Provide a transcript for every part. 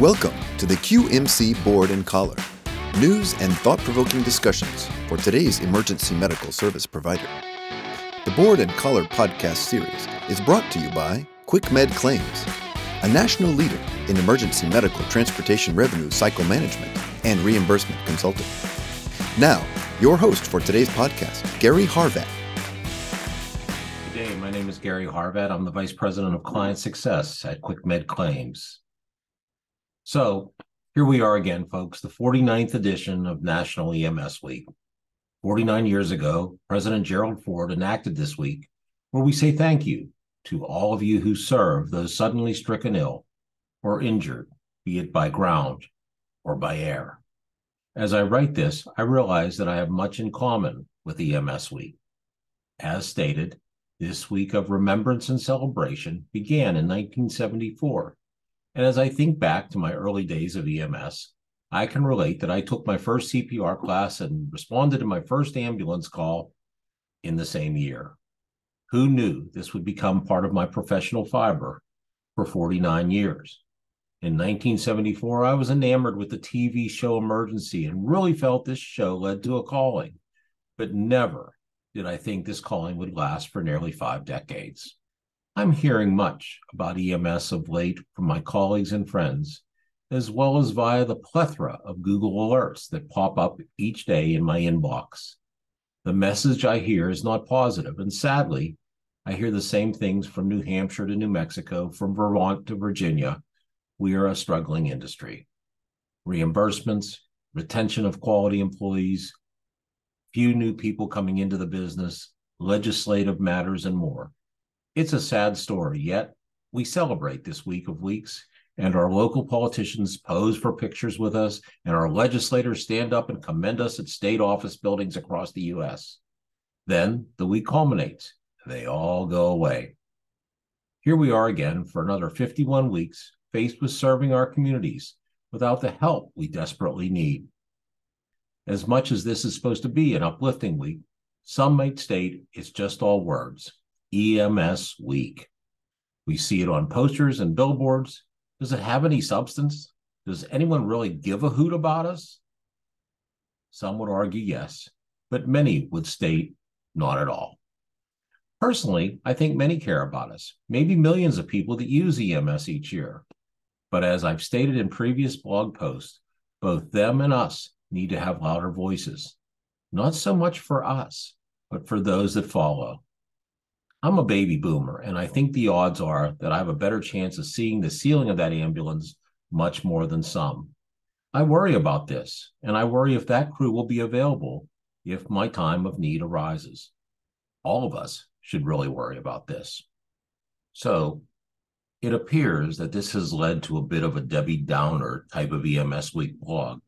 Welcome to the QMC Board and Collar, news and thought provoking discussions for today's emergency medical service provider. The Board and Collar podcast series is brought to you by QuickMed Claims, a national leader in emergency medical transportation revenue cycle management and reimbursement consulting. Now, your host for today's podcast, Gary Harvat. Good day. My name is Gary Harvat. I'm the Vice President of Client Success at QuickMed Claims. So here we are again, folks, the 49th edition of National EMS Week. 49 years ago, President Gerald Ford enacted this week where we say thank you to all of you who serve those suddenly stricken ill or injured, be it by ground or by air. As I write this, I realize that I have much in common with EMS Week. As stated, this week of remembrance and celebration began in 1974 and as I think back to my early days of EMS, I can relate that I took my first CPR class and responded to my first ambulance call in the same year. Who knew this would become part of my professional fiber for 49 years? In 1974, I was enamored with the TV show Emergency and really felt this show led to a calling, but never did I think this calling would last for nearly five decades. I'm hearing much about EMS of late from my colleagues and friends, as well as via the plethora of Google alerts that pop up each day in my inbox. The message I hear is not positive, and sadly, I hear the same things from New Hampshire to New Mexico, from Vermont to Virginia. We are a struggling industry. Reimbursements, retention of quality employees, few new people coming into the business, legislative matters, and more. It's a sad story, yet we celebrate this week of weeks, and our local politicians pose for pictures with us, and our legislators stand up and commend us at state office buildings across the U.S. Then the week culminates, they all go away. Here we are again for another 51 weeks, faced with serving our communities without the help we desperately need. As much as this is supposed to be an uplifting week, some might state it's just all words. EMS Week. We see it on posters and billboards. Does it have any substance? Does anyone really give a hoot about us? Some would argue yes, but many would state not at all. Personally, I think many care about us, maybe millions of people that use EMS each year. But as I've stated in previous blog posts, both them and us need to have louder voices, not so much for us, but for those that follow. I'm a baby boomer, and I think the odds are that I have a better chance of seeing the ceiling of that ambulance much more than some. I worry about this, and I worry if that crew will be available if my time of need arises. All of us should really worry about this. So, it appears that this has led to a bit of a Debbie Downer type of EMS Week blog,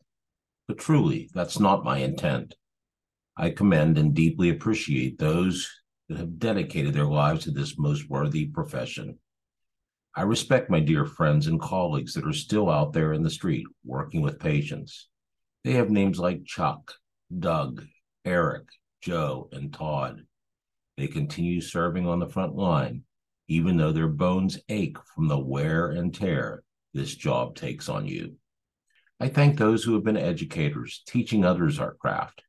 but truly, that's not my intent. I commend and deeply appreciate those that have dedicated their lives to this most worthy profession. I respect my dear friends and colleagues that are still out there in the street working with patients. They have names like Chuck, Doug, Eric, Joe, and Todd. They continue serving on the front line, even though their bones ache from the wear and tear this job takes on you. I thank those who have been educators, teaching others our craft.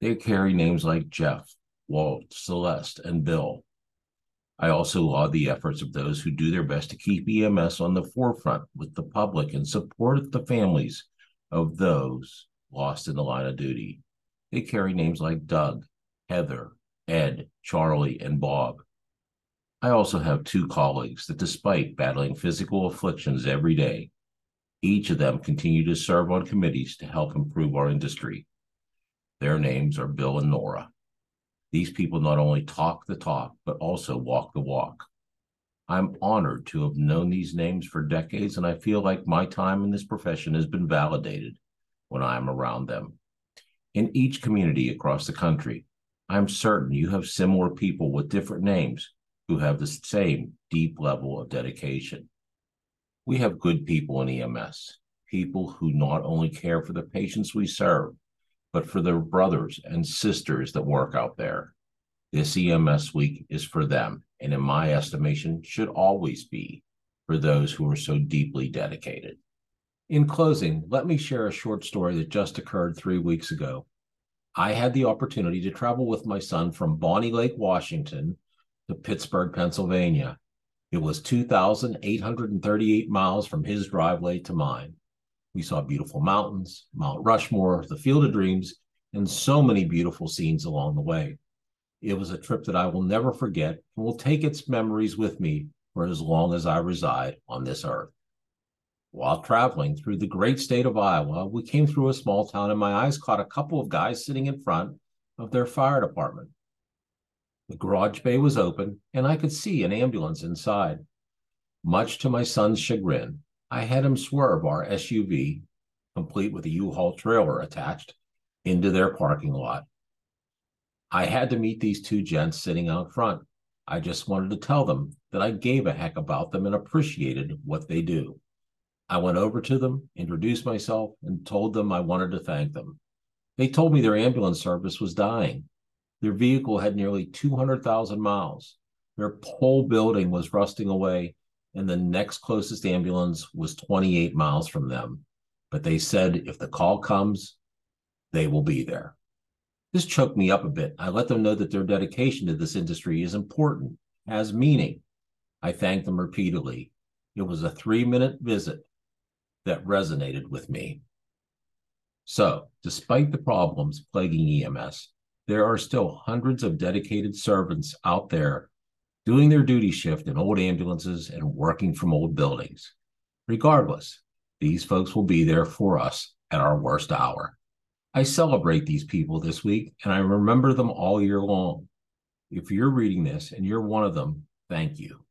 They carry names like Jeff, Walt, Celeste, and Bill. I also laud the efforts of those who do their best to keep EMS on the forefront with the public and support the families of those lost in the line of duty. They carry names like Doug, Heather, Ed, Charlie, and Bob. I also have two colleagues that, despite battling physical afflictions every day, each of them continue to serve on committees to help improve our industry. Their names are Bill and Nora. These people not only talk the talk, but also walk the walk. I'm honored to have known these names for decades, and I feel like my time in this profession has been validated when I am around them. In each community across the country, I'm certain you have similar people with different names who have the same deep level of dedication. We have good people in EMS, people who not only care for the patients we serve, but for their brothers and sisters that work out there. This EMS week is for them, and in my estimation, should always be for those who are so deeply dedicated. In closing, let me share a short story that just occurred three weeks ago. I had the opportunity to travel with my son from Bonney Lake, Washington to Pittsburgh, Pennsylvania. It was 2,838 miles from his driveway to mine. We saw beautiful mountains, Mount Rushmore, the Field of Dreams, and so many beautiful scenes along the way. It was a trip that I will never forget and will take its memories with me for as long as I reside on this earth. While traveling through the great state of Iowa, we came through a small town and my eyes caught a couple of guys sitting in front of their fire department. The garage bay was open and I could see an ambulance inside. Much to my son's chagrin, I had him swerve our SUV, complete with a U-Haul trailer attached, into their parking lot. I had to meet these two gents sitting out front. I just wanted to tell them that I gave a heck about them and appreciated what they do. I went over to them, introduced myself, and told them I wanted to thank them. They told me their ambulance service was dying. Their vehicle had nearly 200,000 miles. Their whole building was rusting away, and the next closest ambulance was 28 miles from them. But they said if the call comes, they will be there. This choked me up a bit. I let them know that their dedication to this industry is important, has meaning. I thanked them repeatedly. It was a three minute visit that resonated with me. So, despite the problems plaguing EMS, there are still hundreds of dedicated servants out there doing their duty shift in old ambulances and working from old buildings. Regardless, these folks will be there for us at our worst hour. I celebrate these people this week and I remember them all year long. If you're reading this and you're one of them, thank you.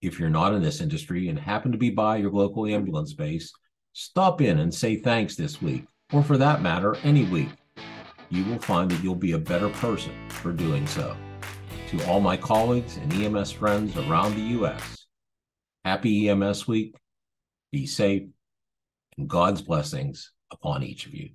If you're not in this industry and happen to be by your local ambulance base, stop in and say thanks this week, or for that matter, any week. You will find that you'll be a better person for doing so. To all my colleagues and EMS friends around the U.S., happy EMS week, be safe, and God's blessings upon each of you.